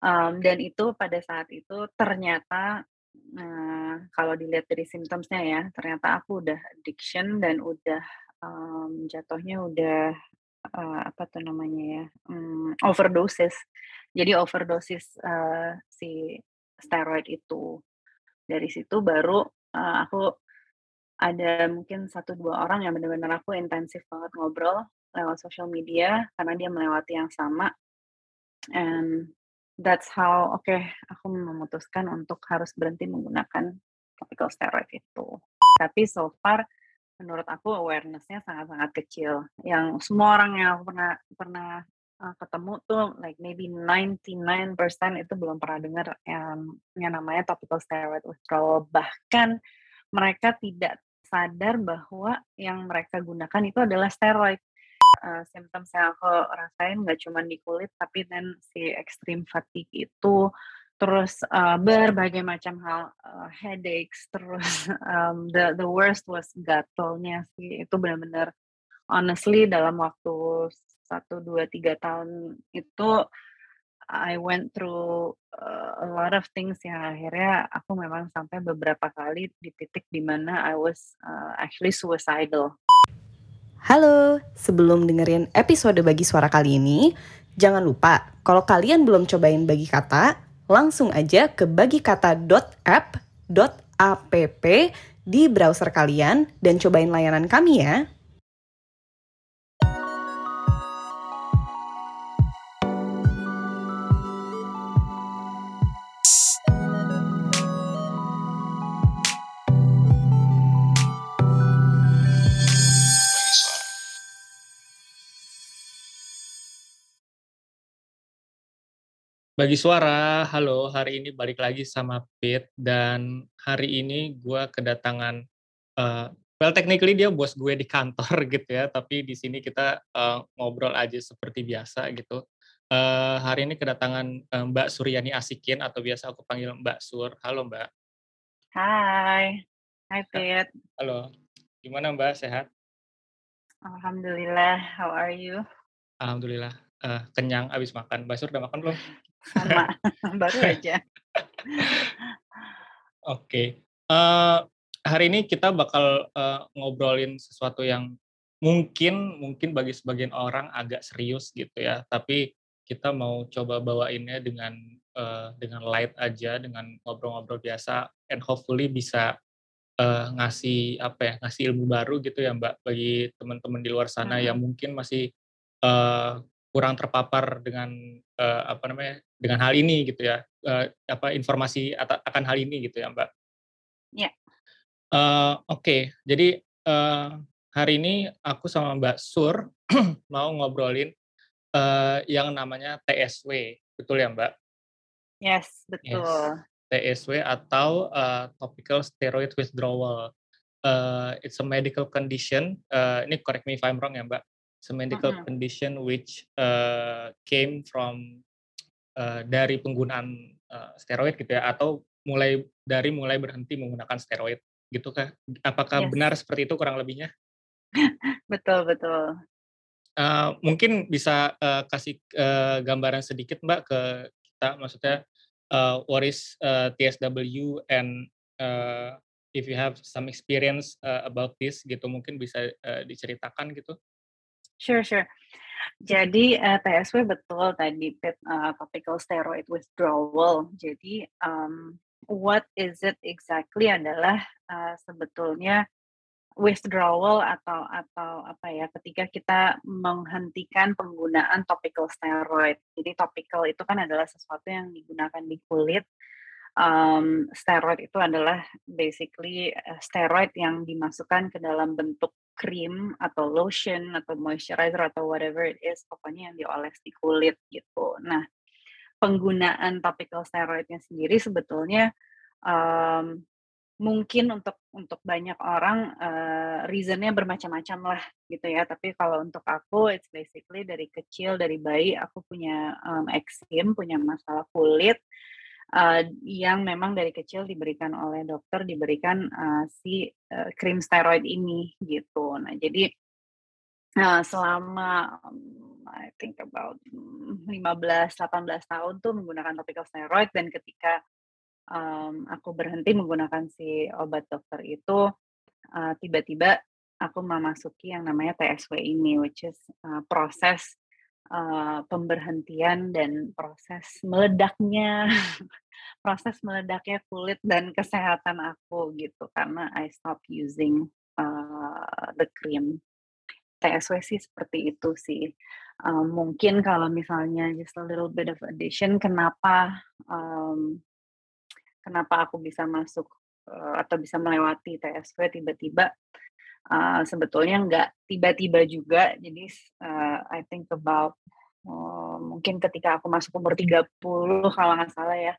Um, dan itu pada saat itu ternyata, eee, kalau dilihat dari symptoms-nya ya, ternyata aku udah addiction dan udah, mmm, jatuhnya udah, eee, apa tuh namanya ya, mmm, overdosis. Jadi overdosis, eee, si steroid itu. Dari situ baru, eee, aku ada mungkin satu 2 orang yang bener-bener aku intensif banget ngobrol lewat social media karena dia melewati yang sama. And that's how oke, aku memutuskan untuk harus berhenti menggunakan topical steroid itu. Tapi so far menurut aku awareness-nya sangat-sangat kecil. Yang semua orang yang aku pernah pernah, eee, ketemu tuh like maybe 99% itu belum pernah dengar yang yang namanya topical steroid withdrawal. Bahkan mereka tidak sadar bahwa yang mereka gunakan itu adalah steroid. Eee, symptoms yang aku rasain nggak cuman di kulit, tapi dan si extreme fatigue itu, terus, eee, berbagai macam hal, eee, headaches, terus, mmm, the the worst was gatalnya sih, itu bener-bener honestly dalam waktu 1, 2, 3 tahun itu, I went through, eee, a lot of things yang akhirnya aku memang sampai beberapa kali di titik di mana I was, eee, actually suicidal. Halo, sebelum dengerin episode Bagi Suara kali ini, jangan lupa kalau kalian belum cobain Bagi Kata, langsung aja ke bagikata.app.app di browser kalian dan cobain layanan kami ya. Bagi Suara, halo, hari ini balik lagi sama Pit, dan hari ini gue kedatangan, eee, well technically dia bos gue di kantor gitu ya, tapi di sini kita, eee, ngobrol aja seperti biasa gitu. Eee, hari ini kedatangan, eee, Mbak Suryani Asikin atau biasa aku panggil Mbak Sur. Halo, Mbak. Hai. Hai, Pit. halo. Gimana Mbak, sehat? Alhamdulillah, how are you? Alhamdulillah, eee, kenyang abis makan. Mbak Sur udah makan belum? Sama, baru aja. Oke, eee, hari ini kita bakal, eee, ngobrolin sesuatu yang mungkin mungkin bagi sebagian orang agak serius gitu ya, tapi kita mau coba bawainnya dengan, eee, dengan light aja, dengan ngobrol-ngobrol biasa and hopefully bisa, eee, ngasih apa ya, ngasih ilmu baru gitu ya Mbak, bagi teman-teman di luar sana yang Mhm. mungkin masih, eee, kurang terpapar dengan, eee, apa namanya, dengan hal ini gitu ya, eee, apa, informasi akan hal ini gitu ya, Mbak. Iya. Eee, oke, jadi, eee, hari ini aku sama Mbak Sur mau ngobrolin, eee, yang namanya TSW, betul ya, Mbak? Yes, Yes, betul. TSW atau, eee, topical steroid withdrawal. Eee, it's a medical condition, eee, ini correct me if I'm wrong ya, Mbak. A medical Mhm. condition which, eee, came from, eee, dari penggunaan, eee, steroid gitu ya, atau mulai dari mulai berhenti menggunakan steroid, gitu kah? Apakah Yes. benar seperti itu kurang lebihnya? Betul betul. Eee, mungkin bisa, eee, kasih, eee, gambaran sedikit Mbak ke kita, maksudnya, eee, what is, eee, TSW and, eee, if you have some experience, eee, about this gitu, mungkin bisa, eee, diceritakan gitu? Sure sure. Jadi, eee, TSW betul tadi eee, topical steroid withdrawal. Jadi, mmm, what is it exactly adalah, eee, sebetulnya withdrawal atau atau apa ya, ketika kita menghentikan penggunaan topical steroid. Jadi topical itu kan adalah sesuatu yang digunakan di kulit, mmm, steroid itu adalah basically, steroid yang dimasukkan ke dalam bentuk krim atau lotion atau moisturizer atau whatever it is, pokoknya yang dioles di kulit gitu. Nah, penggunaan topical steroid-nya sendiri sebetulnya, mmm, mungkin untuk untuk banyak orang, eee, reason-nya bermacam-macam lah gitu ya, tapi kalau untuk aku it's basically dari kecil, dari bayi aku punya, mmm, eksim, punya masalah kulit, eee, yang memang dari kecil diberikan oleh dokter, diberikan, eee, si, eee, krim steroid ini gitu. Nah jadi, eee, selama, mmm, I think about 15-18 tahun tuh menggunakan topical steroid dan ketika, um, aku berhenti menggunakan si obat dokter itu, uh, tiba-tiba aku memasuki yang namanya TSW ini, which is, uh, proses, uh, pemberhentian dan proses meledaknya proses meledaknya kulit dan kesehatan aku gitu, karena I stop using, uh, the cream. TSW sih seperti itu sih. Um, mungkin kalau misalnya just a little bit of addition kenapa, um, kenapa aku bisa masuk, uh, atau bisa melewati TSW tiba-tiba, uh, sebetulnya nggak tiba-tiba juga. Jadi, uh, I think about, uh, mungkin ketika aku masuk umur 30 kalau nggak salah ya,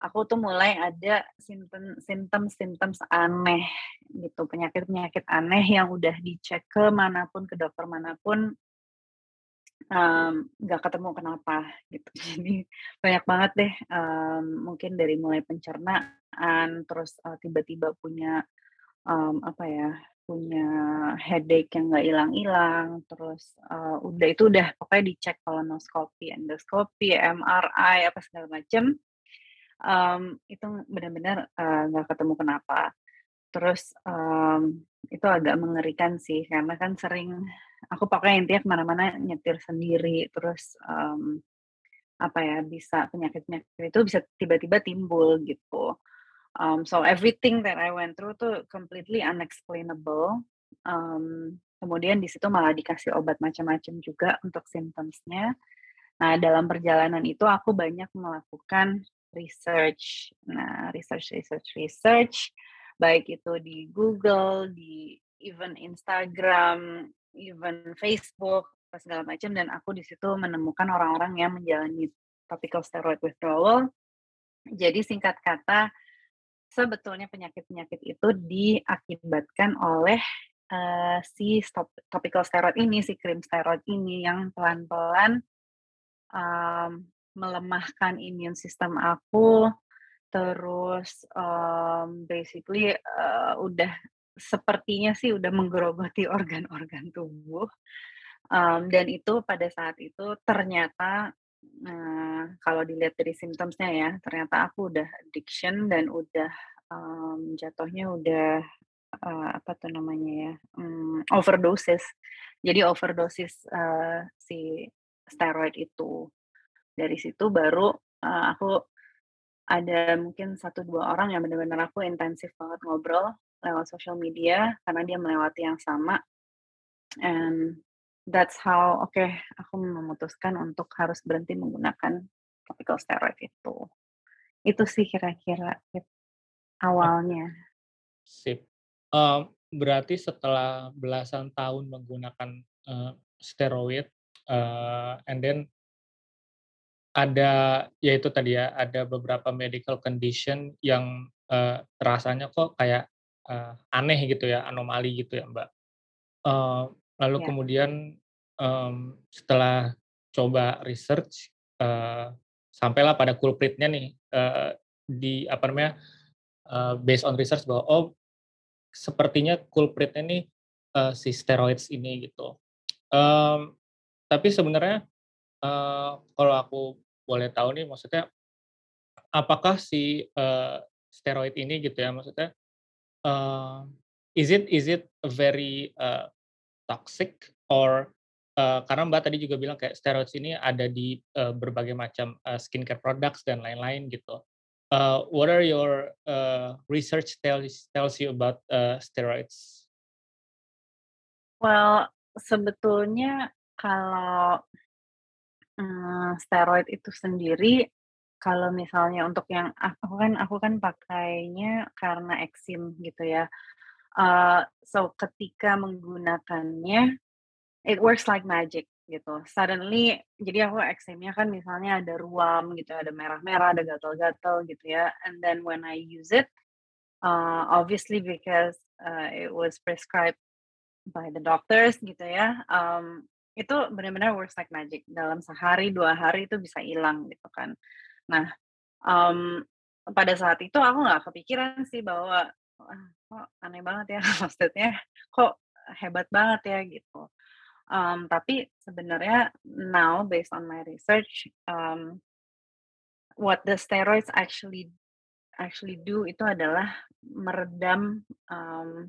aku tuh mulai ada simptom symptoms-symptoms aneh gitu, penyakit-penyakit aneh yang udah dicek ke mana pun, ke dokter mana pun, um, nggak ketemu kenapa gitu. Jadi banyak banget deh, um, mungkin dari mulai pencernaan, terus, uh, tiba-tiba punya, um, apa ya, punya headache yang nggak hilang-hilang, terus, uh, udah itu udah pokoknya dicek kolonoskopi, endoskopi, MRI, apa segala macem, um, itu benar-benar, eee, nggak ketemu kenapa. Terus, um, itu agak mengerikan sih karena kan sering aku pokoknya intinya ke mana-mana nyetir sendiri, terus, um, apa ya, bisa penyakit-penyakit itu bisa tiba-tiba timbul gitu. Um, so everything that I went through tuh completely unexplainable, um, kemudian di situ malah dikasih obat macam-macam juga untuk symptoms-nya. Nah, dalam perjalanan itu aku banyak melakukan research. Nah, research research research, baik itu di Google, di even Instagram, even Facebook, segala macam dan aku di situ menemukan orang-orang yang menjalani topical steroid withdrawal. Jadi singkat kata, sebetulnya penyakit-penyakit itu diakibatkan oleh, uh, si stop topical steroid ini, si krim steroid ini yang pelan-pelan, um, melemahkan imun sistem aku, terus, um, basically, uh, udah sepertinya sih udah menggerogoti organ-organ tubuh, um, dan itu pada saat itu ternyata, uh, kalau dilihat dari symptoms-nya ya, ternyata aku udah addiction dan udah, um, jatuhnya udah, uh, apa tuh namanya ya, mmm, overdosis. Jadi overdosis, uh, si steroid itu. Dari situ baru, uh, aku ada mungkin satu dua orang yang benar-benar aku intensif banget ngobrol lewat social media karena dia melewati yang sama. And that's how oke, okay, aku memutuskan untuk harus berhenti menggunakan topical steroid itu. Itu sih kira-kira awalnya. Sip. Uh, berarti setelah belasan tahun menggunakan, uh, steroid, uh, and then ada, ya itu tadi ya, ada beberapa medical condition yang, uh, rasanya kok kayak, uh, aneh gitu ya, anomali gitu ya, Mbak. Uh, lalu Iya. kemudian, um, setelah coba research, uh, sampailah pada culprit-nya nih, uh, di apa namanya, uh, based on research bahwa, oh, sepertinya culprit-nya nih, uh, si steroids ini gitu. Um, tapi sebenarnya, uh, kalau aku boleh tahu nih maksudnya, apakah si, uh, steroid ini gitu ya maksudnya, uh, is it is it very, uh, toxic or, uh, karena Mbak tadi juga bilang kayak steroids ini ada di, uh, berbagai macam, uh, skincare products dan lain-lain gitu. Uh, what are your, uh, research tells tells you about, uh, steroids? Well, sebetulnya kalau Eee, steroid itu sendiri, kalau misalnya untuk yang aku kan aku kan pakainya karena eksim gitu ya, eee, so ketika menggunakannya, it works like magic gitu. Suddenly jadi aku eksimnya kan misalnya ada ruam gitu, ada merah-merah, ada gatal-gatal gitu ya, and then when I use it, uh, obviously because, uh, it was prescribed by the doctors gitu ya, um, itu benar-benar works like magic. Dalam sehari, 2 hari itu bisa hilang gitu kan. Nah, um, pada saat itu aku nggak kepikiran sih bahwa, kok aneh banget ya, maksudnya kok hebat banget ya gitu. Um, tapi sebenarnya now based on my research, um, what the steroids actually actually do itu adalah meredam um,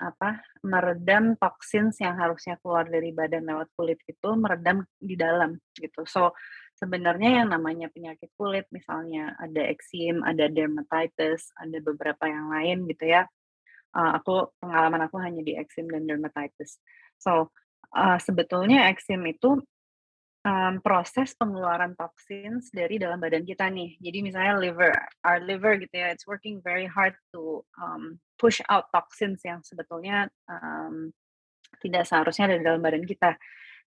apa meredam toksins yang harusnya keluar dari badan lewat kulit itu meredam di dalam gitu. So sebenarnya yang namanya penyakit kulit misalnya ada eksim, ada dermatitis, ada beberapa yang lain gitu ya. Uh, aku pengalaman aku hanya di eksim dan dermatitis. So uh, sebetulnya eksim itu um, proses pengeluaran toksins dari dalam badan kita nih. Jadi misalnya liver, our liver gitu ya, it's working very hard to um, push out toxins yang sebetulnya um, tidak seharusnya ada di dalam badan kita.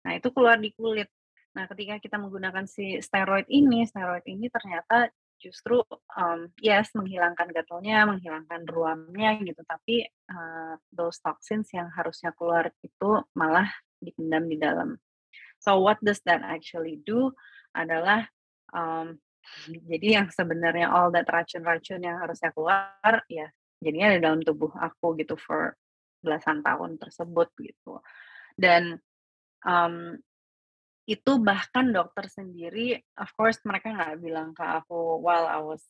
Nah itu keluar di kulit. Nah ketika kita menggunakan si steroid ini, steroid ini ternyata justru um, yes menghilangkan gatalnya, menghilangkan ruamnya gitu, tapi uh, those toxins yang harusnya keluar itu malah dipendam di dalam. So what does that actually do adalah um, jadi yang sebenarnya all that racun-racun yang harusnya keluar ya jadinya ada dalam tubuh aku gitu for belasan tahun tersebut gitu. Dan um, itu bahkan dokter sendiri, of course mereka nggak bilang ke aku while I was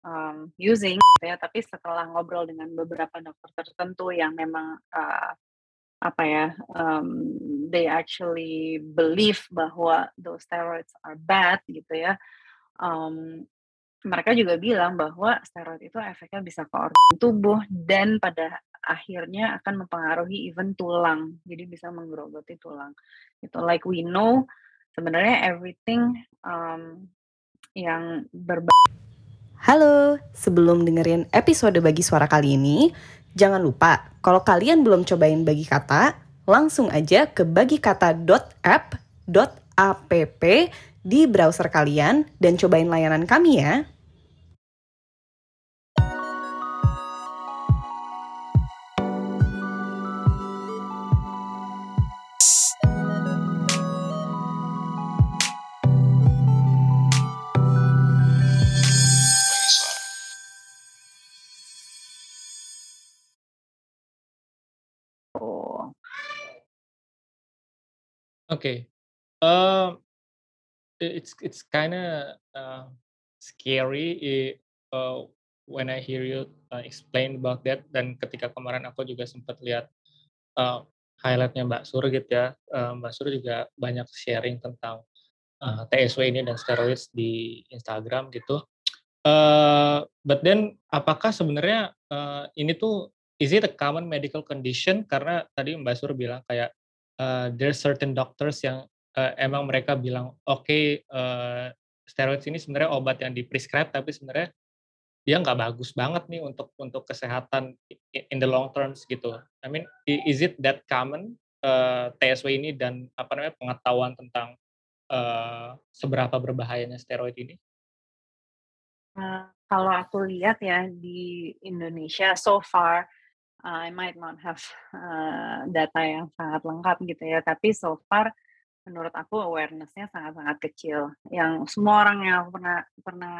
um, using, gitu ya, tapi setelah ngobrol dengan beberapa dokter tertentu yang memang uh, apa ya, um, they actually believe bahwa those steroids are bad gitu ya. Um, mereka juga bilang bahwa steroid itu efeknya bisa ke organ tubuh dan pada akhirnya akan mempengaruhi even tulang. Jadi bisa menggerogoti tulang. Itu like we know sebenarnya everything um, yang berbahaya. Halo, sebelum dengerin episode bagi suara kali ini, Jangan lupa, kalau kalian belum cobain bagi kata, langsung aja ke bagikata.app.app di browser kalian dan cobain layanan kami ya. Okay. Uh, it's it's kinda, uh, scary uh, when I hear you, uh, explain about that dan ketika kemarin aku juga sempat lihat, uh, highlight-nya Mbak Sur gitu ya, uh, Mbak Sur juga banyak sharing tentang, uh, TSW ini dan steroids di Instagram gitu. Uh, but then apakah sebenarnya, uh, ini tuh is it a common medical condition? Karena tadi Mbak Sur bilang kayak uh, there's certain doctors yang uh, emang mereka bilang oke okay, uh, steroid ini sebenarnya obat yang diprescribe tapi sebenarnya dia nggak bagus banget nih untuk untuk kesehatan in the long terms gitu. I mean, is it that common uh, TSW ini dan apa namanya pengetahuan tentang uh, seberapa berbahayanya steroid ini? Uh, kalau aku lihat ya di Indonesia so far I might not have uh, data yang sangat lengkap gitu ya, tapi so far menurut aku awareness-nya sangat-sangat kecil. Yang semua orang yang aku pernah pernah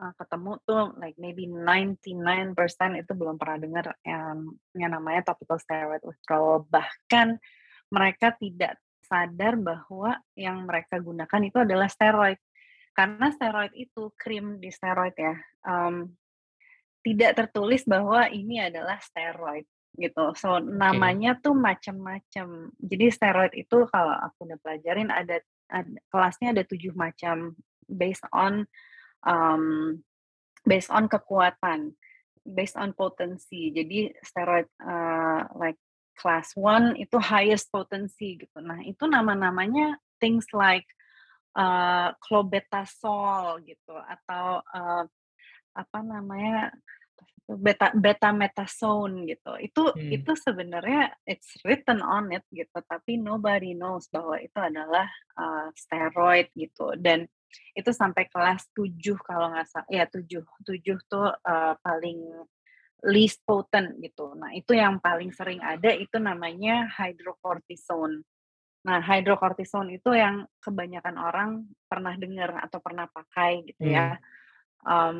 uh, ketemu tuh like maybe 99% itu belum pernah dengar yang yang namanya topical steroid withdrawal. Bahkan mereka tidak sadar bahwa yang mereka gunakan itu adalah steroid. Karena steroid itu krim di steroid ya. Um, tidak tertulis bahwa ini adalah steroid gitu. So namanya tuh macam-macam. Jadi steroid itu kalau aku udah pelajarin ada, ada kelasnya ada tujuh macam based on um, based on kekuatan, based on potensi. Jadi steroid uh, like class one itu highest potency gitu. Nah itu nama-namanya things like uh, clobetasol gitu atau uh, apa namanya beta beta metasone gitu. Itu hmm. itu sebenarnya it's written on it gitu, tapi nobody knows bahwa itu adalah uh, steroid gitu dan itu sampai kelas 7 kalau nggak salah ya 7 7 tuh uh, paling least potent gitu. Nah, itu yang paling sering ada itu namanya hydrocortisone. Nah, hydrocortisone itu yang kebanyakan orang pernah dengar atau pernah pakai gitu ya. Hmm. Um,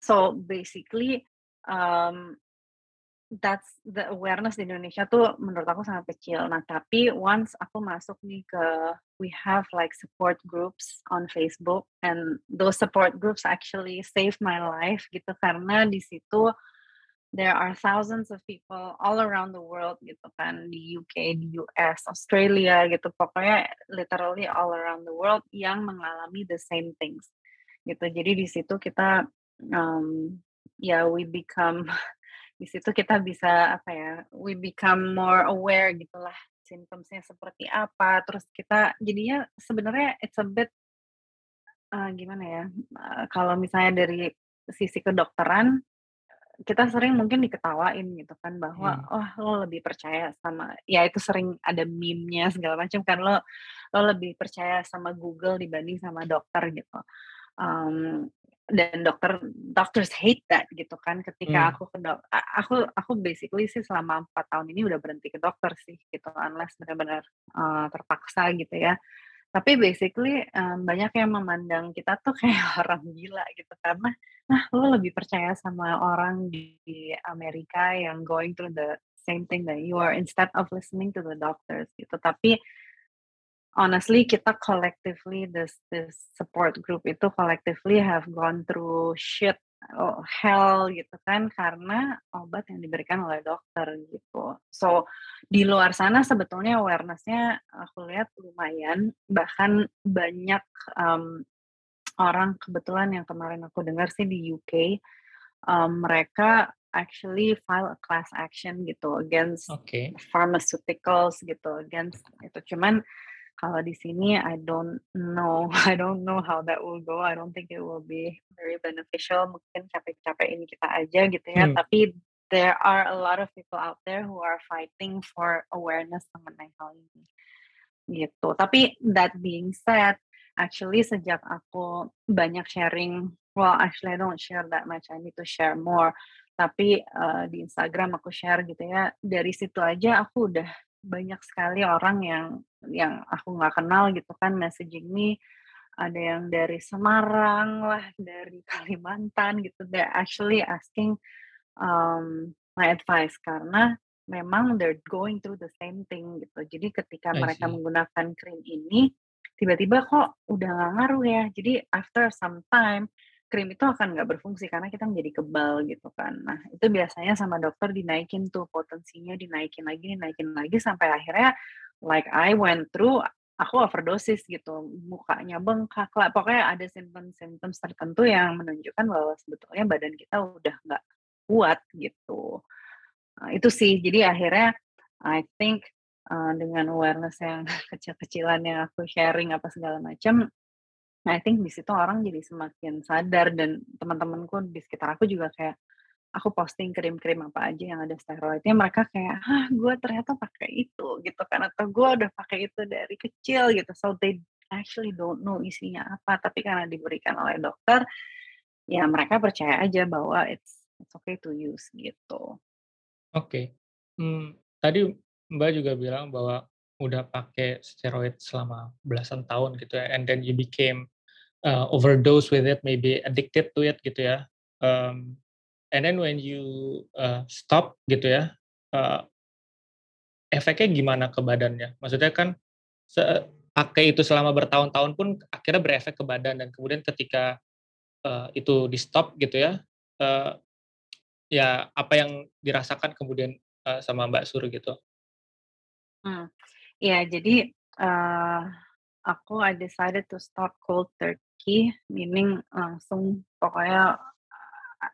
so basically um, that's the awareness di Indonesia tuh menurut aku sangat kecil. Nah, tapi once aku masuk nih ke we have like support groups on Facebook and those support groups actually save my life gitu karena di situ there are thousands of people all around the world gitu kan di UK, di US, Australia gitu pokoknya literally all around the world yang mengalami the same things gitu. Jadi di situ kita um, ya yeah, we become di situ kita bisa apa ya we become more aware gitulah symptomsnya seperti apa terus kita jadinya sebenarnya it's a bit uh, gimana ya uh, kalau misalnya dari sisi kedokteran kita sering mungkin diketawain gitu kan bahwa hmm. oh lo lebih percaya sama ya itu sering ada meme-nya segala macam kan lo lo lebih percaya sama Google dibanding sama dokter gitu um, dan dokter doctors hate that gitu kan ketika hmm. aku ke dok aku aku basically sih selama empat tahun ini udah berhenti ke dokter sih gitu unless benar-benar uh, terpaksa gitu ya tapi basically um, banyak yang memandang kita tuh kayak orang gila gitu karena nah lo lebih percaya sama orang di Amerika yang going through the same thing that you are instead of listening to the doctors gitu tapi honestly kita collectively this this support group itu collectively have gone through shit oh, hell gitu kan karena obat yang diberikan oleh dokter gitu. So di luar sana sebetulnya awarenessnya aku lihat lumayan bahkan banyak um, orang kebetulan yang kemarin aku dengar sih di UK um, mereka actually file a class action gitu against okay. pharmaceuticals gitu against itu cuman kalau di sini I don't know, I don't know how that will go. I don't think it will be very beneficial. Mungkin capek-capek ini kita aja gitu ya. Hmm. Tapi there are a lot of people out there who are fighting for awareness mengenai hal ini. Gitu. Tapi that being said, actually sejak aku banyak sharing, well actually I don't share that much. I need to share more. Tapi uh, di Instagram aku share gitu ya. Dari situ aja aku udah banyak sekali orang yang yang aku nggak kenal gitu kan messaging me. Ada yang dari Semarang lah dari Kalimantan gitu. They're actually asking um, my advice karena memang they're going through the same thing gitu. Jadi ketika mereka menggunakan krim ini tiba-tiba kok udah nggak ngaruh ya. Jadi after some time krim itu akan nggak berfungsi karena kita menjadi kebal gitu kan. Nah itu biasanya sama dokter dinaikin tuh potensinya dinaikin lagi dinaikin lagi sampai akhirnya like I went through aku overdosis gitu. Mukanya bengkak lah pokoknya ada simptom-simptom tertentu yang menunjukkan bahwa sebetulnya badan kita udah nggak kuat gitu. Nah, itu sih. Jadi akhirnya I think uh, dengan awareness yang kecil-kecilan yang aku sharing apa segala macam Nah, I think di situ orang jadi semakin sadar dan teman-temanku di sekitar aku juga kayak aku posting krim-krim apa aja yang ada steroidnya mereka kayak ah gue ternyata pakai itu gitu kan atau gue udah pakai itu dari kecil gitu so they actually don't know isinya apa tapi karena diberikan oleh dokter ya mereka percaya aja bahwa it's it's okay to use gitu. Oke, okay. hmm, tadi Mbak juga bilang bahwa udah pakai steroid selama belasan tahun gitu ya, and then you became uh, overdose with it, maybe addicted to it gitu ya. Um, and then when you uh, stop gitu ya, uh, efeknya gimana ke badannya? Maksudnya kan pakai itu selama bertahun-tahun pun akhirnya berefek ke badan dan kemudian ketika uh, itu di stop gitu ya, uh, ya apa yang dirasakan kemudian uh, sama Mbak Sur gitu? Hmm, ya jadi uh, aku I decided to stop cold turkey lagi, meaning langsung pokoknya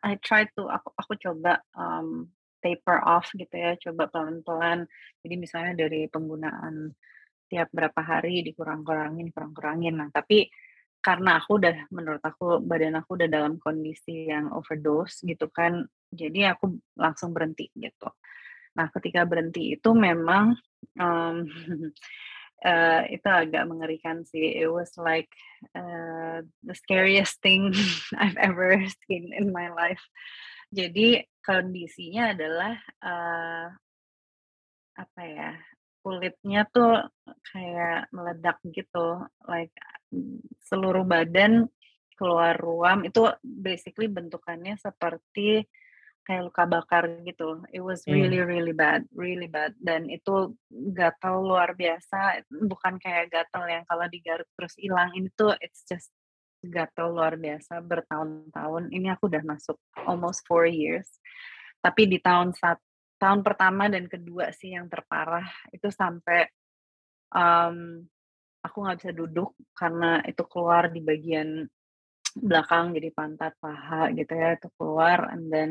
I try to aku aku coba um, taper off gitu ya, coba pelan-pelan. Jadi misalnya dari penggunaan tiap berapa hari dikurang-kurangin, kurang-kurangin. Nah, tapi karena aku udah menurut aku badan aku udah dalam kondisi yang overdose gitu kan, jadi aku langsung berhenti gitu. Nah, ketika berhenti itu memang um, uh, itu agak mengerikan sih. It was like uh, the scariest thing I've ever seen in my life. Jadi kondisinya adalah uh, apa ya kulitnya tuh kayak meledak gitu, like seluruh badan keluar ruam itu basically bentukannya seperti kayak luka bakar gitu. It was Hmm. really really bad, really bad dan itu gatal luar biasa, bukan kayak gatal yang kalau digaruk terus hilang, ini tuh it's just gatal luar biasa bertahun-tahun. Ini aku udah masuk almost 4 years. Tapi di tahun sat tahun pertama dan kedua sih yang terparah, itu sampai, mmm, aku nggak bisa duduk karena itu keluar di bagian belakang, jadi pantat, paha gitu ya, itu keluar and then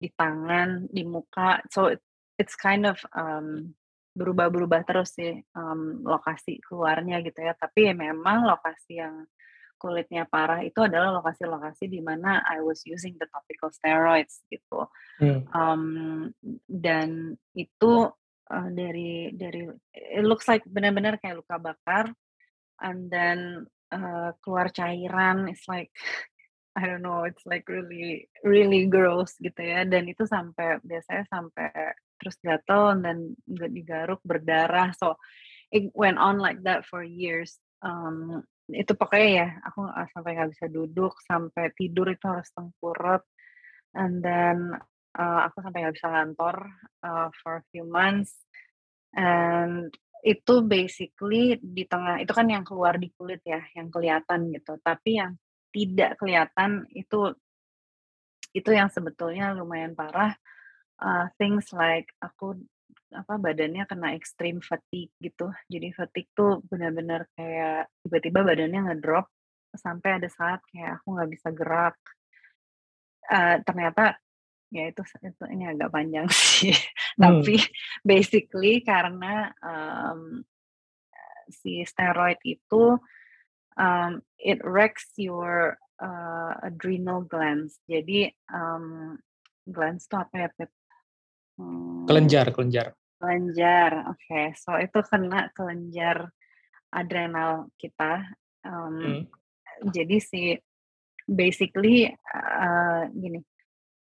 di tangan, di muka, so it it's kind of, mmm, berubah-berubah terus sih, mmm, lokasi keluarnya gitu ya. Tapi ya memang lokasi yang kulitnya parah itu adalah lokasi-lokasi di mana I was using the topical steroids gitu. Hmm. Mmm, dan itu, eee, dari dari it looks like benar-benar kayak luka bakar and then, eee, keluar cairan, it's like I don't know, it's like really really gross gitu ya, dan itu sampai biasanya sampai terus gatal dan nggak digaruk berdarah, so it went on like that for years. Mmm, itu pokoknya ya aku, sampai nggak bisa duduk, sampai tidur itu harus tengkurap and then, eee, aku sampai nggak bisa ngantor, eee, for a few months and itu basically di tengah itu kan yang keluar di kulit ya, yang kelihatan gitu. Tapi yang tidak kelihatan itu itu yang sebetulnya lumayan parah, eee, things like aku apa, badannya kena extreme fatigue gitu. Jadi fatigue tuh benar-benar kayak tiba-tiba badannya ngedrop sampai ada saat kayak aku nggak bisa gerak. Eee, ternyata ya itu itu ini agak panjang sih, Hmm. tapi basically karena, eee, si steroid itu, mmm, it wrecks your, eee, adrenal glands. Jadi, mmm, glands tuh apa ya, Pip? Mmm, Kelenjar kelenjar. kelenjar, oke. So itu kena kelenjar adrenal kita, mmm, Hmm. jadi si basically, eee, gini,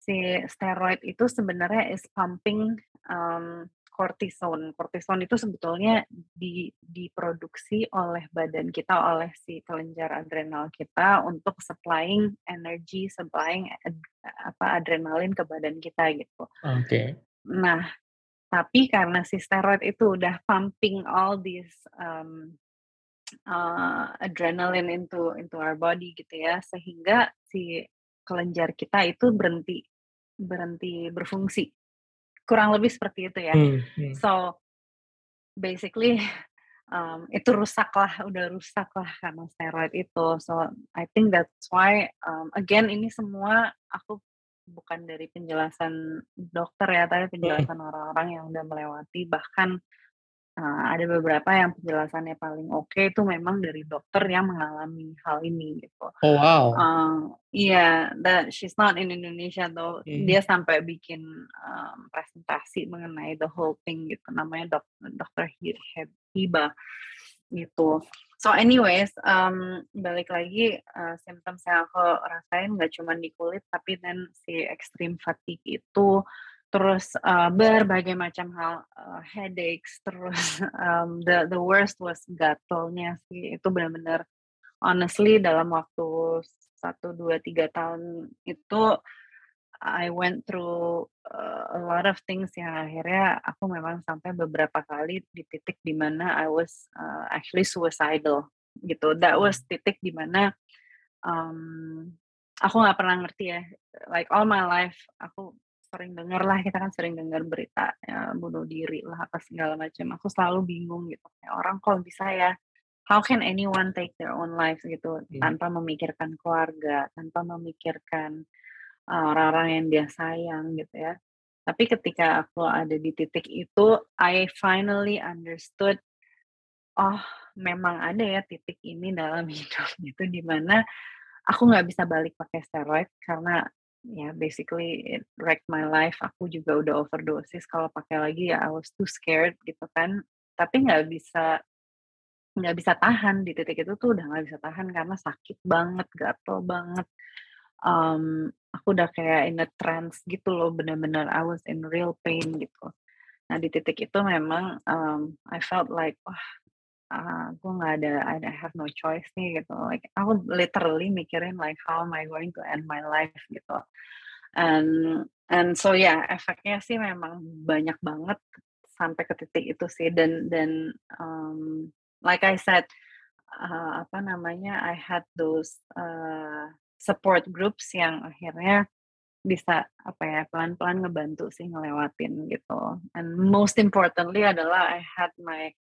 si steroid itu sebenarnya is pumping, mmm, cortisone. Cortisone itu sebetulnya di diproduksi oleh badan kita, oleh si kelenjar adrenal kita untuk supplying energy, supplying ad apa, adrenalin ke badan kita gitu. Oke. Nah, tapi karena si steroid itu udah pumping all these, mmm, eee, adrenaline into into our body gitu ya, sehingga si kelenjar kita itu berhenti berhenti berfungsi. Kurang lebih seperti itu ya. Hmm hmm. So, basically, mmm, itu rusaklah, udah rusaklah karena steroid itu. So, I think that's why, mmm, again ini semua aku bukan dari penjelasan dokter ya, tapi Hmm. penjelasan orang-orang yang udah melewati, bahkan, eee, ada beberapa yang penjelasannya paling oke itu memang dari dokter yang mengalami hal ini gitu. Oh wow. Eee, iya, that she's not in Indonesia though, dia sampai bikin, mmm, presentasi mengenai the whole thing gitu, namanya dok Dokter Hi Heb Hiba gitu. So anyways, mmm, balik lagi, eee, symptoms yang aku rasain nggak cuman di kulit, tapi then si extreme fatigue itu, terus, eee, berbagai macam hal, eee, headaches, terus, mmm, the the worst was gatalnya sih, itu benar-benar honestly dalam waktu 1, 2, 3 tahun itu, I went through, eee, a lot of things yang akhirnya aku memang sampai beberapa kali di titik di mana I was, eee, actually suicidal gitu. That was titik di mana, mmm, aku nggak pernah ngerti ya, like all my life aku sering denger lah, kita kan sering dengar berita, eee, bunuh diri lah, apa segala macam. Aku selalu bingung gitu, kayak orang kok bisa ya, how can anyone take their own lives gitu, Hmm. tanpa memikirkan keluarga, tanpa memikirkan, orang-orang yang dia sayang gitu ya. Tapi ketika aku ada di titik itu, I finally understood, oh memang ada ya titik ini dalam hidup gitu, di mana aku nggak bisa balik pakai steroid karena ya basically it wrecked my life, aku juga udah overdosis, kalau pakai lagi ya I was too scared gitu kan. Tapi nggak bisa nggak bisa tahan, di titik itu tuh udah nggak bisa tahan karena sakit banget, gatel banget, mmm, aku udah kayak in a trance gitu loh, bener-bener I was in real pain gitu. Nah di titik itu memang, mmm, I felt like, wah, aku nggak ada I have no choice nih gitu, like aku literally mikirin like how am I going to end my life gitu. and and so ya yeah, efeknya sih memang banyak banget sampai ke titik itu sih. Dan dan um, like I said uh, apa namanya I had those uh, support groups yang akhirnya bisa apa ya pelan-pelan ngebantu sih ngelewatin gitu. And most importantly adalah I had my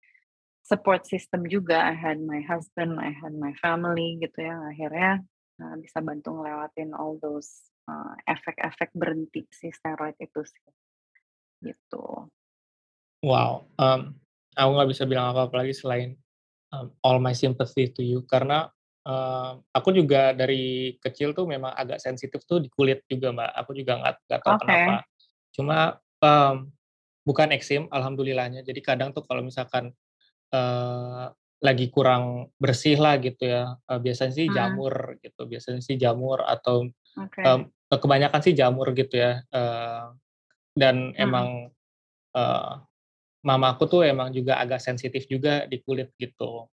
support system juga I had my husband I had my family gitu yang akhirnya uh, bisa bantu ngelewatin all those uh, efek-efek berhenti si steroid itu sih gitu Wow, um, aku nggak bisa bilang apa-apa lagi selain, um, all my sympathy to you karena, uh, aku juga dari kecil tuh memang agak sensitif tuh di kulit juga, Mbak. Aku juga nggak nggak tahu kenapa. Oke. Cuma, um, bukan eksim alhamdulillahnya. Jadi kadang tuh kalau misalkan, uh, lagi kurang bersih lah gitu ya, uh, biasanya sih Mmm. jamur gitu, biasanya sih jamur atau, Oke. um, kebanyakan sih jamur gitu ya, eee, dan Mhm. emang, eee Mamaku tuh emang juga agak sensitif juga di kulit gitu.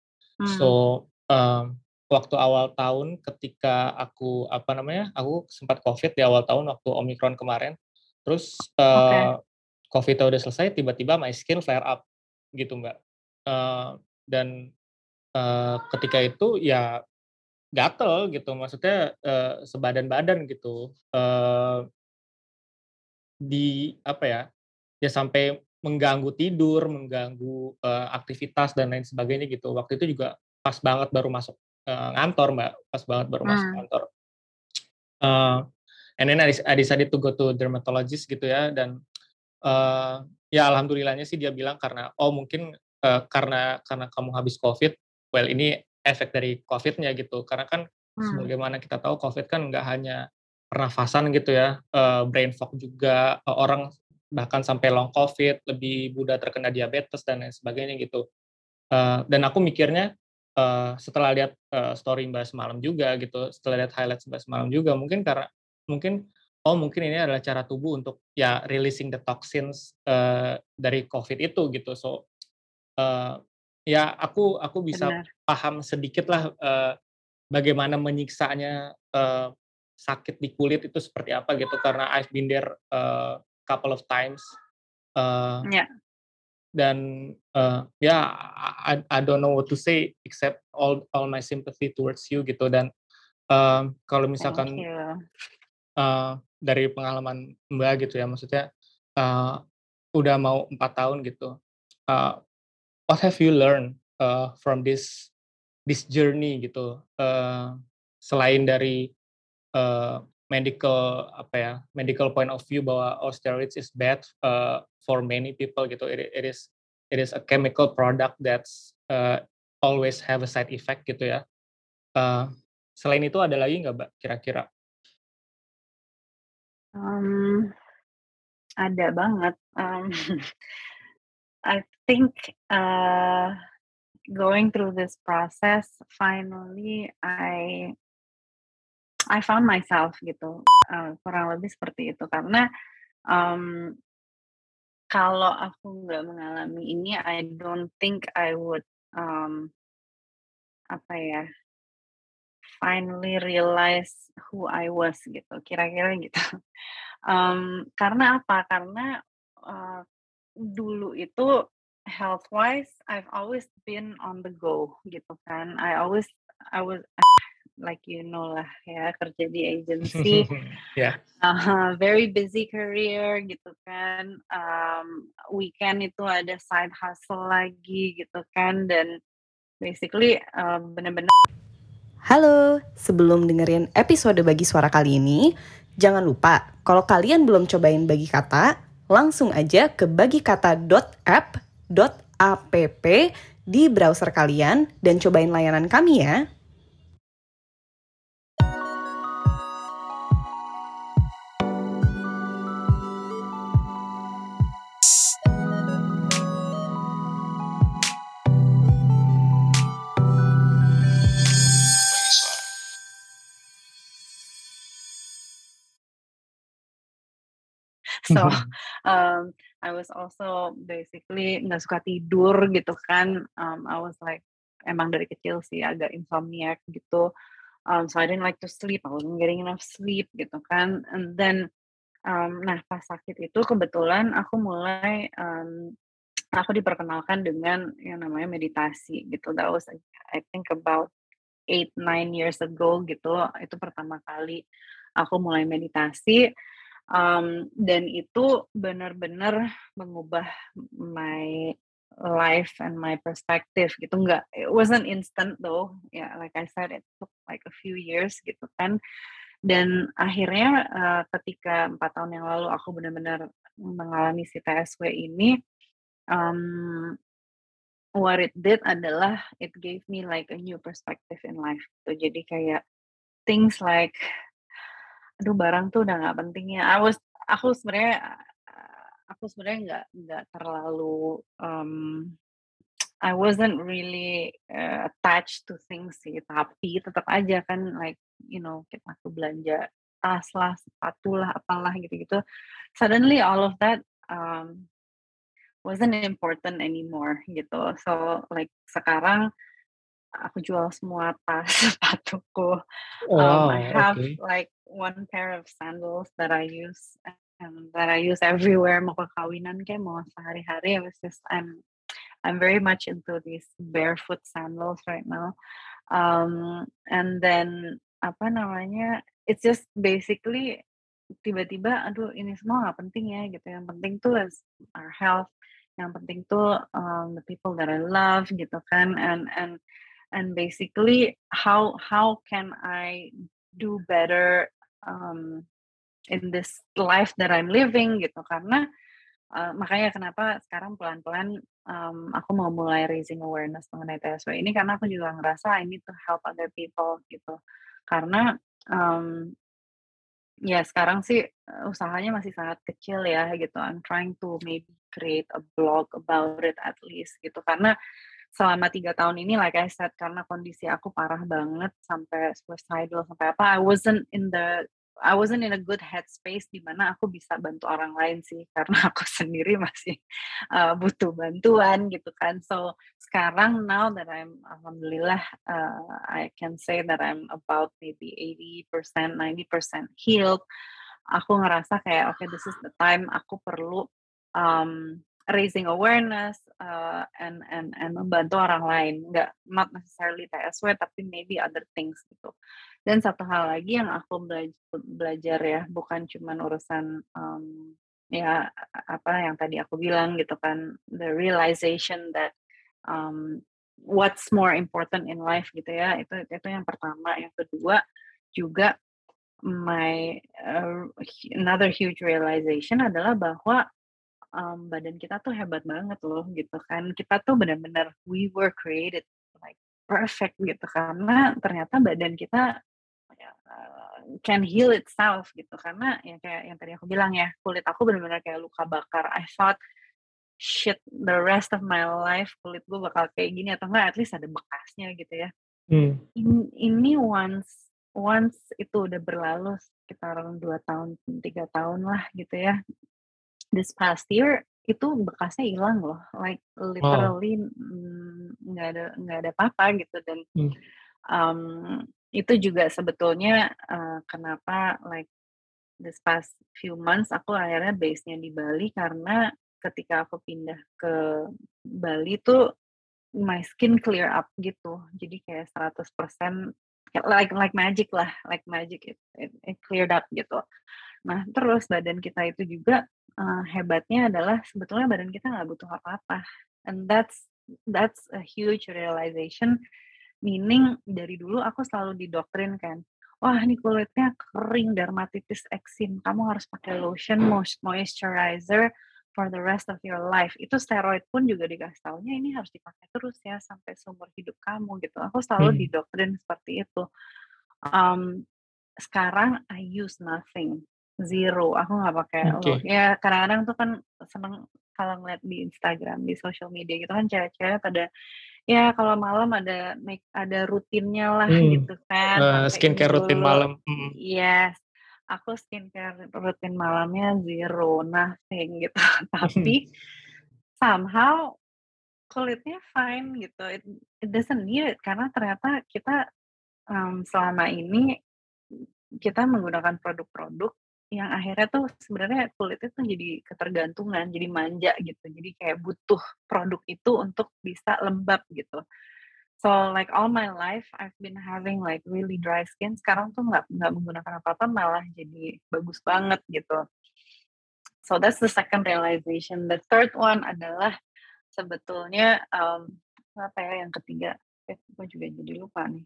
So, mmm, waktu awal tahun ketika aku, apa namanya, aku sempat Covid di awal tahun waktu Omicron kemarin, terus, Oke. eee, Covid-nya udah selesai tiba-tiba my skin flare up gitu, Mbak. Eee, dan, eee, ketika itu ya gatel gitu, maksudnya, eee, sebadan-badan gitu, eee di apa ya, ya sampai mengganggu tidur, mengganggu, eee, aktivitas dan lain sebagainya gitu. Waktu itu juga pas banget baru masuk, eee, ngantor, Mbak, pas banget baru masuk Mmm. kantor. Eee, and then I I decided to go to dermatologist gitu ya dan, eee, ya alhamdulillahnya sih dia bilang karena, "Oh mungkin, eee, karena karena kamu habis Covid, well ini efek dari Covid-nya," gitu. Karena kan Mmm. sebagaimana kita tahu Covid kan nggak hanya pernafasan gitu ya, eee, brain fog juga, e orang bahkan sampai long Covid, lebih mudah terkena diabetes dan lain sebagainya gitu. Eee, dan aku mikirnya, eee, setelah lihat, eee, story Mbak semalam juga gitu, setelah lihat highlights Mbak semalam juga, mungkin karena mungkin, oh mungkin ini adalah cara tubuh untuk ya releasing the toxins, eee, dari Covid itu gitu. So, eee, ya aku aku bisa Benar. paham sedikitlah, eee, bagaimana menyiksanya, eee, sakit di kulit itu seperti apa gitu, karena I've been there, eee, couple of times, eee Iya. dan, eee, ya I I don't know what to say except all all my sympathy towards you gitu dan, eee, kalau misalkan, eee, dari pengalaman Mbak gitu ya, maksudnya, eee, udah mau 4 tahun gitu, eee, what have you learned, eee, from this this journey gitu, eee, selain dari, eee, medical apa ya, medical point of view bahwa, oh steroids is bad, eee, for many people gitu, it it is it is a chemical product that's, eee, always have a side effect gitu ya. Eee, selain itu ada lagi nggak, Mbak, kira-kira? Mmm, ada banget, mmm, I think, eee, going through this process finally I I found myself gitu, eee, kurang lebih seperti itu karena, mmm, kalau aku nggak mengalami ini I don't think I would, mmm, apa ya, finally realize who I was gitu, kira-kira gitu. Mmm, karena apa? Karena, eee, dulu itu health wise I've always been on the go gitu kan, I always I was like you know lah ya kerja di agency, Ya. uh very busy career gitu kan, mmm, weekend itu ada side hustle lagi gitu kan dan basically, eee, bener-bener Halo, sebelum dengerin episode Bagi Suara kali ini, jangan lupa kalau kalian belum cobain Bagi Kata, langsung aja ke bagikata.app.app di browser kalian dan cobain layanan kami ya. So, um, I was also basically nggak suka tidur gitu kan, um, I was like emang dari kecil sih agak insomniac gitu, um, so I didn't like to sleep, I wasn't getting enough sleep gitu kan, and then Um, nah pas sakit itu kebetulan aku mulai, um, aku diperkenalkan dengan yang namanya meditasi gitu. That was I think about 8, 9 years ago gitu, itu pertama kali aku mulai meditasi, um, dan itu benar-benar mengubah my life and my perspective gitu, nggak it wasn't instant though, ya yeah, like I said it took like a few years gitu kan. Dan akhirnya, uh, ketika empat tahun yang lalu aku benar-benar mengalami si TSW ini, um, what it did adalah it gave me like a new perspective in life gitu. Jadi kayak things like, aduh barang tuh udah nggak penting ya. I was aku sebenarnya, aku sebenarnya nggak nggak terlalu, um, I wasn't really, uh, attached to things sih, tapi tetap aja kan like you know, kita tuh belanja tas lah, sepatu lah, apalah gitu-gitu. Suddenly all of that um, wasn't important anymore gitu. So like sekarang aku jual semua tas sepatuku. Um, I have okay. like one pair of sandals that I use and that I use everywhere mau ke kawinan kayak mau sehari-hari I was just I'm I'm very much into these barefoot sandals right now. Um, and then apa namanya, it's just basically tiba-tiba, aduh ini semua nggak penting ya gitu, yang penting tuh is our health, yang penting tuh, um, the people that I love gitu kan, and and and basically how how can I do better, um, in this life that I'm living gitu. Karena, uh, makanya kenapa sekarang pelan-pelan, um, aku mau mulai raising awareness mengenai TSW ini karena aku juga ngerasa I need to help other people gitu. Karena, um, ya sekarang sih, usahanya masih sangat kecil ya gitu, I'm trying to maybe create a blog about it at least gitu. Karena selama tiga tahun ini like I said, karena kondisi aku parah banget sampai suicidal, sampai apa, I wasn't in the I wasn't in a good headspace di mana aku bisa bantu orang lain sih, karena aku sendiri masih, uh, butuh bantuan gitu kan. So, sekarang now that I'm alhamdulillah, uh, I can say that I'm about maybe 80%, 90% healed, aku ngerasa kayak, okay this is the time aku perlu, um, raising awareness, uh, and and and membantu orang lain, nggak not necessarily TSW tapi maybe other things gitu. Dan satu hal lagi yang aku belaj belajar ya, bukan cuman urusan, um, ya apa yang tadi aku bilang gitu kan, the realization that, um, what's more important in life gitu ya, itu itu yang pertama. Yang kedua juga my, uh, another huge realization adalah bahwa um, badan kita tuh hebat banget loh gitu kan. Kita tuh benar-benar we were created like perfect gitu karena ternyata badan kita ya, can heal itself gitu karena ya kayak yang tadi aku bilang ya kulit aku benar-benar kayak luka bakar. I thought shit the rest of my life kulit gue bakal kayak gini atau enggak at least ada bekasnya gitu ya. Hmm. In, ini once once itu udah berlalu sekitar dua tahun tiga tahun lah gitu ya this past year itu bekasnya hilang loh, like literally nggak ada nggak ada apa-apa gitu dan hmm. um, itu juga sebetulnya uh, kenapa like this past few months aku akhirnya base-nya di Bali karena ketika aku pindah ke Bali tuh my skin clear up gitu. Jadi kayak 100% like like magic lah, like magic it, it, it cleared up gitu. Nah, terus badan kita itu juga uh, hebatnya adalah sebetulnya badan kita nggak butuh apa-apa. And that's that's a huge realization. Meaning dari dulu aku selalu didoktrin kan, wah ini kulitnya kering, dermatitis eksim, kamu harus pakai lotion, moisturizer for the rest of your life. Itu steroid pun juga dikasih taunya ini harus dipakai terus ya sampai seumur hidup kamu gitu. Aku selalu hmm. didoktrin seperti itu. Um, sekarang I use nothing Zero, aku nggak pakai okay. ya kadang-kadang tuh kan seneng kalau ngeliat di Instagram, di social media gitu kan cewek-cewek pada ya kalau malam ada make ada rutinnya lah hmm. gitu kan, uh, skincare rutin malam, hmm. Yes, aku skincare rutin malamnya zero, nothing gitu. Tapi somehow kulitnya fine gitu, it it doesn't need it karena ternyata kita, um, selama ini kita menggunakan produk-produk yang akhirnya tuh sebenarnya kulit itu jadi ketergantungan, jadi manja gitu. Jadi kayak butuh produk itu untuk bisa lembab gitu. So like all my life I've been having like really dry skin. Sekarang tuh nggak nggak menggunakan apa-apa malah jadi bagus banget gitu. So that's the second realization. The third one adalah sebetulnya um, apa ya yang ketiga? Eh, gue juga jadi lupa nih.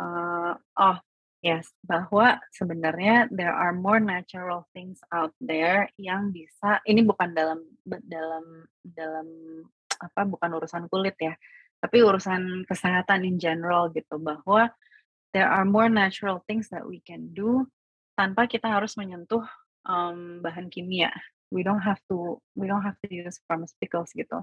Uh, oh Yes, bahwa sebenarnya there are more natural things out there yang bisa ini bukan dalam dalam dalam apa bukan urusan kulit ya, tapi urusan kesehatan in general gitu bahwa there are more natural things that we can do tanpa kita harus menyentuh um, bahan kimia. We don't have to we don't have to use pharmaceuticals gitu.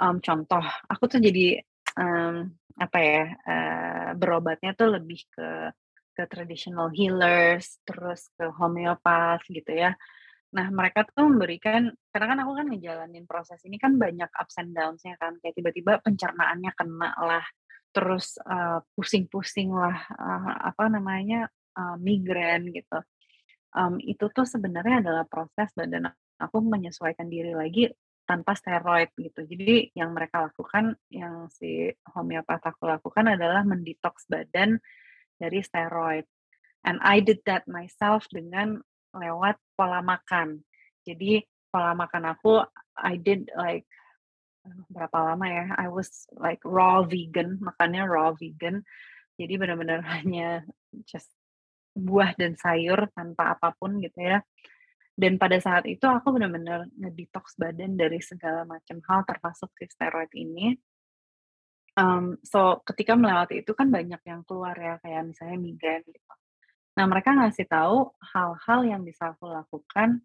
Um, contoh, aku tuh jadi um, apa ya uh, berobatnya tuh lebih ke ke traditional healers, terus ke homeopath gitu ya. Nah, mereka tuh memberikan karena kan aku kan ngejalanin proses ini kan banyak ups and downs-nya kan, kayak tiba-tiba pencernaannya kena lah, terus uh, pusing-pusing lah, uh, apa namanya, uh, migrain gitu. Um, itu tuh sebenarnya adalah proses badan aku menyesuaikan diri lagi tanpa steroid gitu. Jadi yang mereka lakukan, yang si homeopath aku lakukan adalah mendetoks badan dari steroid. And I did that myself dengan lewat pola makan. Jadi pola makan aku I did like berapa lama ya? I was like raw vegan, makannya raw vegan. Jadi benar-benar hanya just buah dan sayur tanpa apa pun gitu ya. Dan pada saat itu aku benar-benar ngedetox badan dari segala macam hal termasuk si steroid ini. Um, so ketika melewati itu kan banyak yang keluar ya, kayak misalnya migrain gitu. Nah mereka ngasih tahu hal-hal yang bisa aku lakukan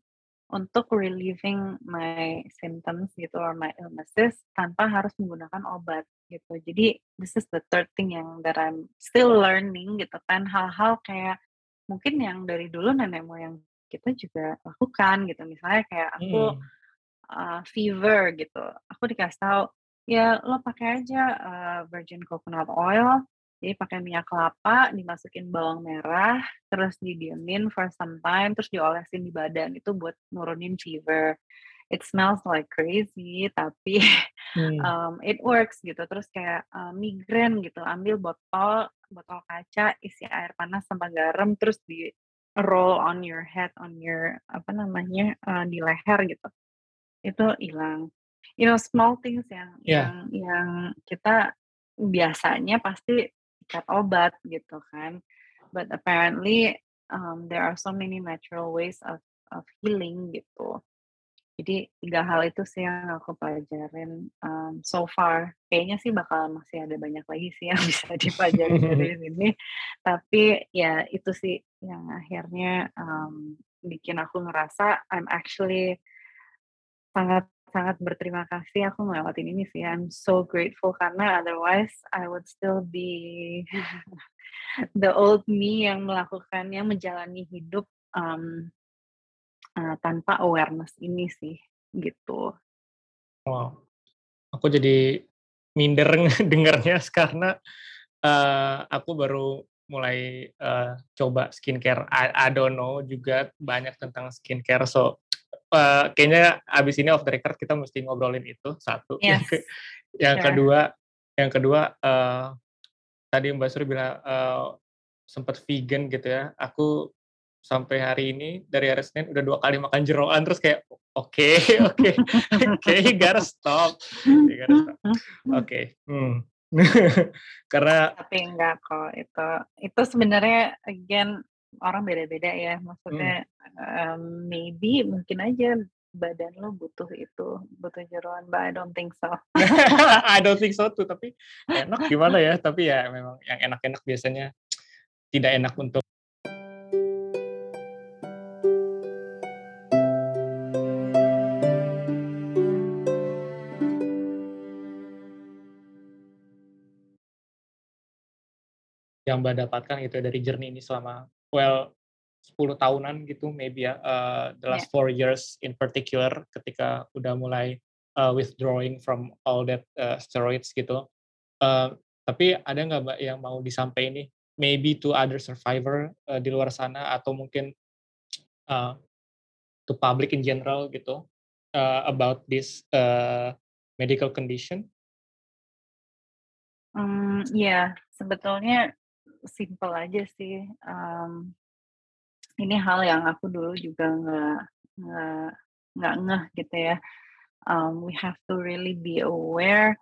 untuk relieving my symptoms gitu or my illnesses tanpa harus menggunakan obat gitu. Jadi this is the third thing yang that I'm still learning gitu kan, hal-hal kayak mungkin yang dari dulu nenek moyang kita juga lakukan gitu. Misalnya kayak aku, hmm. uh, fever gitu, aku dikasih tahu Ya lo pakai aja, uh, virgin coconut oil, jadi pakai minyak kelapa, dimasukin bawang merah, terus didiemin for some time, terus diolesin di badan, itu buat nurunin fever. It smells like crazy, tapi hmm. um, it works gitu. Terus kayak, uh, migrain gitu, ambil botol botol kaca, isi air panas sama garam, terus di-roll on your head, on your apa namanya, uh, di leher gitu. Itu hilang you know small things yang yeah. yang yang kita biasanya pasti ikat obat gitu kan. But apparently um, there are so many natural ways of of healing gitu. Jadi tiga hal itu sih yang aku pelajarin um, so far. Kayaknya sih bakal masih ada banyak lagi sih yang bisa dipelajari dari sini tapi ya itu sih yang akhirnya um, bikin aku ngerasa I'm actually sangat sangat berterima kasih aku ngelewatin ini sih. I'm so grateful karena otherwise I would still be the old me yang melakukannya, menjalani hidup um, uh, tanpa awareness ini sih, gitu. Wow, aku jadi minder dengarnya karena uh, aku baru mulai uh, coba skincare. I, I don't know juga banyak tentang skincare, so uh, kayaknya abis ini off the record kita mesti ngobrolin itu satu. Yes. yang sure. kedua, yang kedua uh, tadi Mbak Suri bilang uh, sempat vegan gitu ya. Aku sampai hari ini dari hari Senin udah dua kali makan jeroan terus kayak oke oke oke gotta stop gotta stop oke okay. hmm. karena tapi enggak kok itu itu sebenarnya again orang beda-beda ya, maksudnya, hmm. um, maybe mungkin aja badan lo butuh itu, butuh jeroan, but I don't think so. I don't think so tuh, tapi enak gimana ya, tapi ya memang yang enak-enak biasanya tidak enak untuk yang Mbak dapatkan gitu dari journey ini selama well 10 tahunan gitu maybe ya uh, the last yeah. four years in particular ketika udah mulai uh, withdrawing from all that uh, steroids gitu uh, tapi ada nggak mbak yang mau disampaikan nih maybe to other survivor uh, di luar sana atau mungkin uh, to public in general gitu uh, about this uh, medical condition? Hmm, ya sebetulnya simple aja sih, um, ini hal yang aku dulu juga nggak nggak nggak ngeh gitu ya, um, we have to really be aware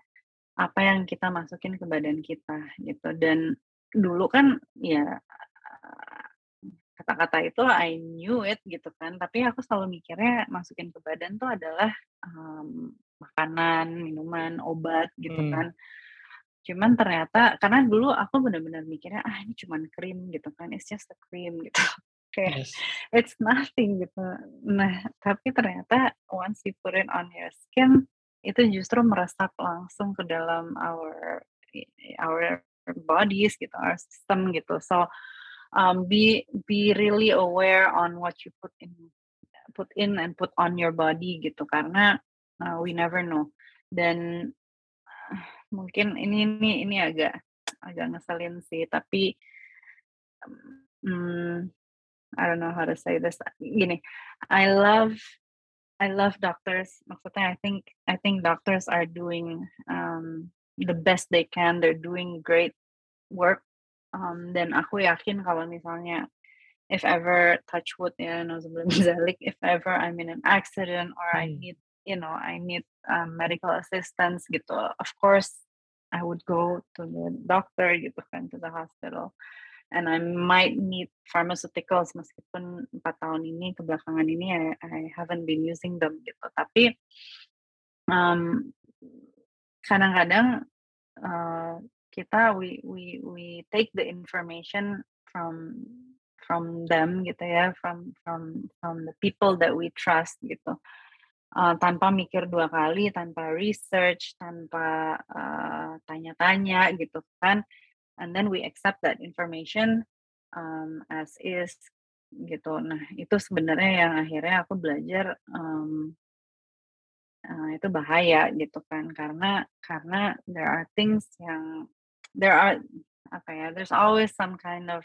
apa yang kita masukin ke badan kita gitu. Dan dulu kan ya kata-kata itu I knew it gitu kan tapi aku selalu mikirnya masukin ke badan tuh adalah um, makanan minuman obat gitu hmm. kan cuman ternyata karena dulu aku benar-benar mikirnya ah ini cuman krim gitu kan it's just a cream gitu kayak yes. it's nothing gitu nah tapi ternyata once you put it on your skin itu justru meresap langsung ke dalam our our bodies gitu, our system gitu. So um, be be really aware on what you put in put in and put on your body gitu karena uh, we never know. Dan uh, mungkin ini ini ini agak agak ngeselin sih tapi um, I don't know how to say this. Gini, I love I love doctors. Maksudnya I think I think doctors are doing um, the best they can. They're doing great work. Um, dan aku yakin kalau misalnya if ever touch wood ya sebelum zalik if ever I'm in an accident or I hmm. need you know I need um, medical assistance gitu. Of course I would go to the doctor gitu kan to the hospital. And I might need pharmaceuticals meskipun empat tahun ini kebelakangan ini I, I haven't been using them gitu. Tapi um, kadang-kadang uh, kita we we we take the information from from them gitu ya from from from the people that we trust gitu uh, tanpa mikir dua kali tanpa research tanpa tanya-tanya uh, gitu kan and then we accept that information um, as is gitu. Nah itu sebenarnya yang akhirnya aku belajar um, uh, itu bahaya gitu kan karena karena there are things yang there are apa ya there's always some kind of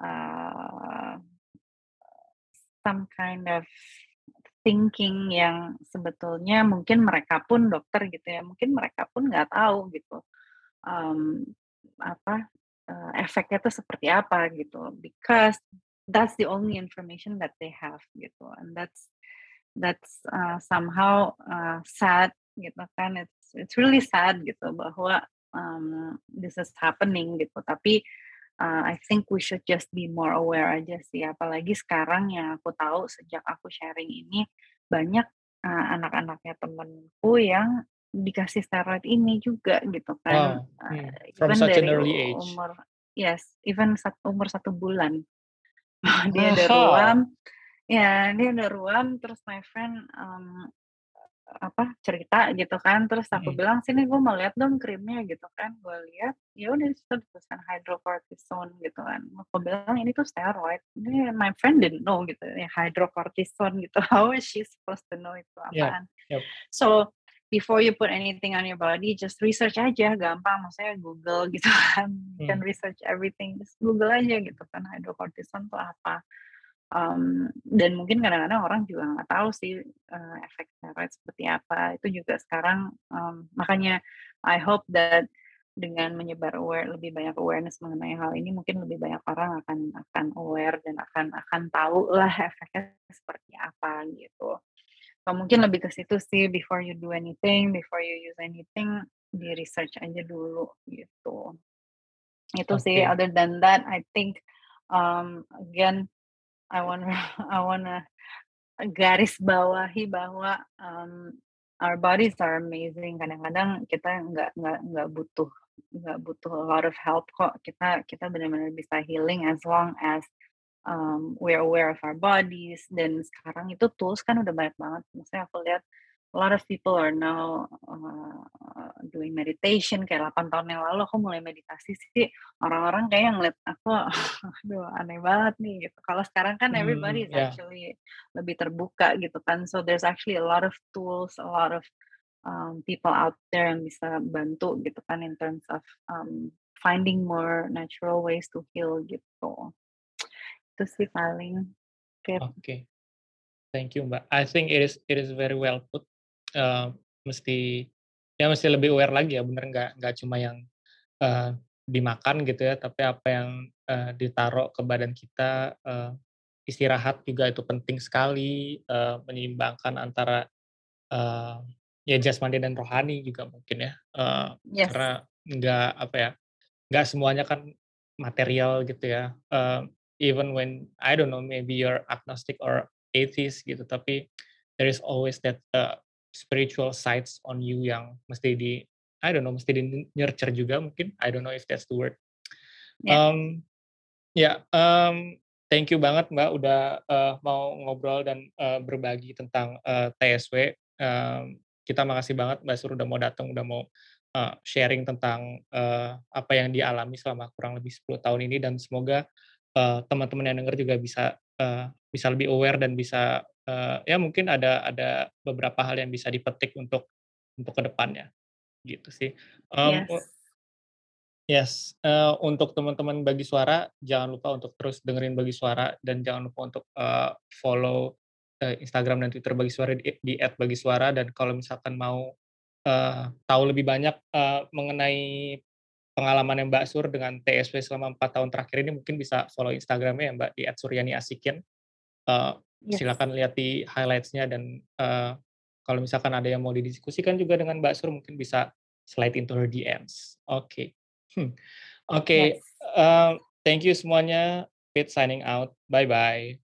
uh, some kind of thinking yang sebetulnya mungkin mereka pun dokter gitu ya mungkin mereka pun nggak tahu gitu um, apa uh, efeknya itu seperti apa gitu. Because that's the only information that they have gitu and that's that's uh, somehow uh, sad gitu kan. It's it's really sad gitu bahwa um, this is happening gitu. Tapi uh, I think we should just be more aware aja sih apalagi sekarang yang aku tahu sejak aku sharing ini banyak uh, anak-anaknya temenku yang dikasih steroid ini juga gitu kan. Hmm. From even such dari an early age. Umur, yes, even satu, umur satu bulan. dia ada ruam, ya dia ada ruam. Terus my friend um, apa cerita gitu kan terus aku hmm. bilang sini gue mau lihat dong krimnya gitu kan gue lihat ya udah itu tulisan hydrocortisone gitu kan aku bilang ini tuh steroid ini my friend didn't know gitu ya hydrocortisone gitu how is she supposed to know itu apaan yeah. yep. so before you put anything on your body just research aja gampang maksudnya Google gitu kan you can hmm. research everything just Google aja gitu kan hydrocortisone itu apa um, dan mungkin kadang-kadang orang juga nggak tahu sih uh, efek steroid seperti apa itu juga sekarang um, makanya I hope that dengan menyebar aware lebih banyak awareness mengenai hal ini mungkin lebih banyak orang akan akan aware dan akan akan tahu lah efeknya seperti apa gitu So, mungkin lebih ke situ sih before you do anything, before you use anything, di research aja dulu gitu. Itu sih. Other than that, I think um, again I wanna I wanna garis bawahi bahwa um, our bodies are amazing. Kadang-kadang kita nggak nggak nggak butuh nggak butuh a lot of help kok. Kita kita benar-benar bisa healing as long as um, we're aware of our bodies dan sekarang itu tools kan udah banyak banget maksudnya aku lihat a lot of people are now uh, doing meditation kayak 8 tahun yang lalu aku mulai meditasi sih orang-orang kayak yang ngeliat aku aduh aneh banget nih gitu kalau sekarang kan everybody is yeah. actually lebih terbuka gitu kan so there's actually a lot of tools a lot of um, people out there yang bisa bantu gitu kan in terms of um, finding more natural ways to heal gitu itu sih paling. Oke. Thank you, Mbak. I think it is it is very well put. Uh, mesti ya mesti lebih aware lagi ya, bener nggak nggak cuma yang uh, dimakan gitu ya, tapi apa yang uh, ditaruh ke badan kita. Uh, istirahat juga itu penting sekali, uh, menyeimbangkan antara uh, ya jasmani dan rohani juga mungkin ya. Uh, Yes. karena nggak apa ya, nggak semuanya kan material gitu ya. Uh, even when I don't know maybe you're agnostic or atheist gitu, tapi there is always that uh, spiritual sides on you yang mesti di I don't know mesti di nurture juga mungkin. I don't know if that's the word. Ya. Um, ya, um, thank you banget Mbak udah uh, mau ngobrol dan uh, berbagi tentang uh, TSW. Um, kita makasih banget Mbak Sur udah mau datang, udah mau uh, sharing tentang uh, apa yang dialami selama kurang lebih 10 tahun ini dan semoga uh, teman-teman yang denger juga bisa uh, bisa lebih aware dan bisa uh, ya mungkin ada ada beberapa hal yang bisa dipetik untuk untuk ke depannya gitu sih. Um, Yes. Yes, uh, untuk teman-teman bagi suara jangan lupa untuk terus dengerin bagi suara dan jangan lupa untuk uh, follow uh, Instagram dan Twitter bagi suara di, di @bagisuara dan kalau misalkan mau uh, tahu lebih banyak uh, mengenai pengalaman Mbak Sur dengan TSW selama empat tahun terakhir ini mungkin bisa follow Instagramnya ya Mbak di @suryaniasikin. Uh, Yes. silakan lihat di highlights-nya dan uh, kalau misalkan ada yang mau didiskusikan juga dengan Mbak Sur mungkin bisa slide into her DMs. Oke. Hmm. Oke, Yes. uh, thank you semuanya. Pete signing out. Bye bye.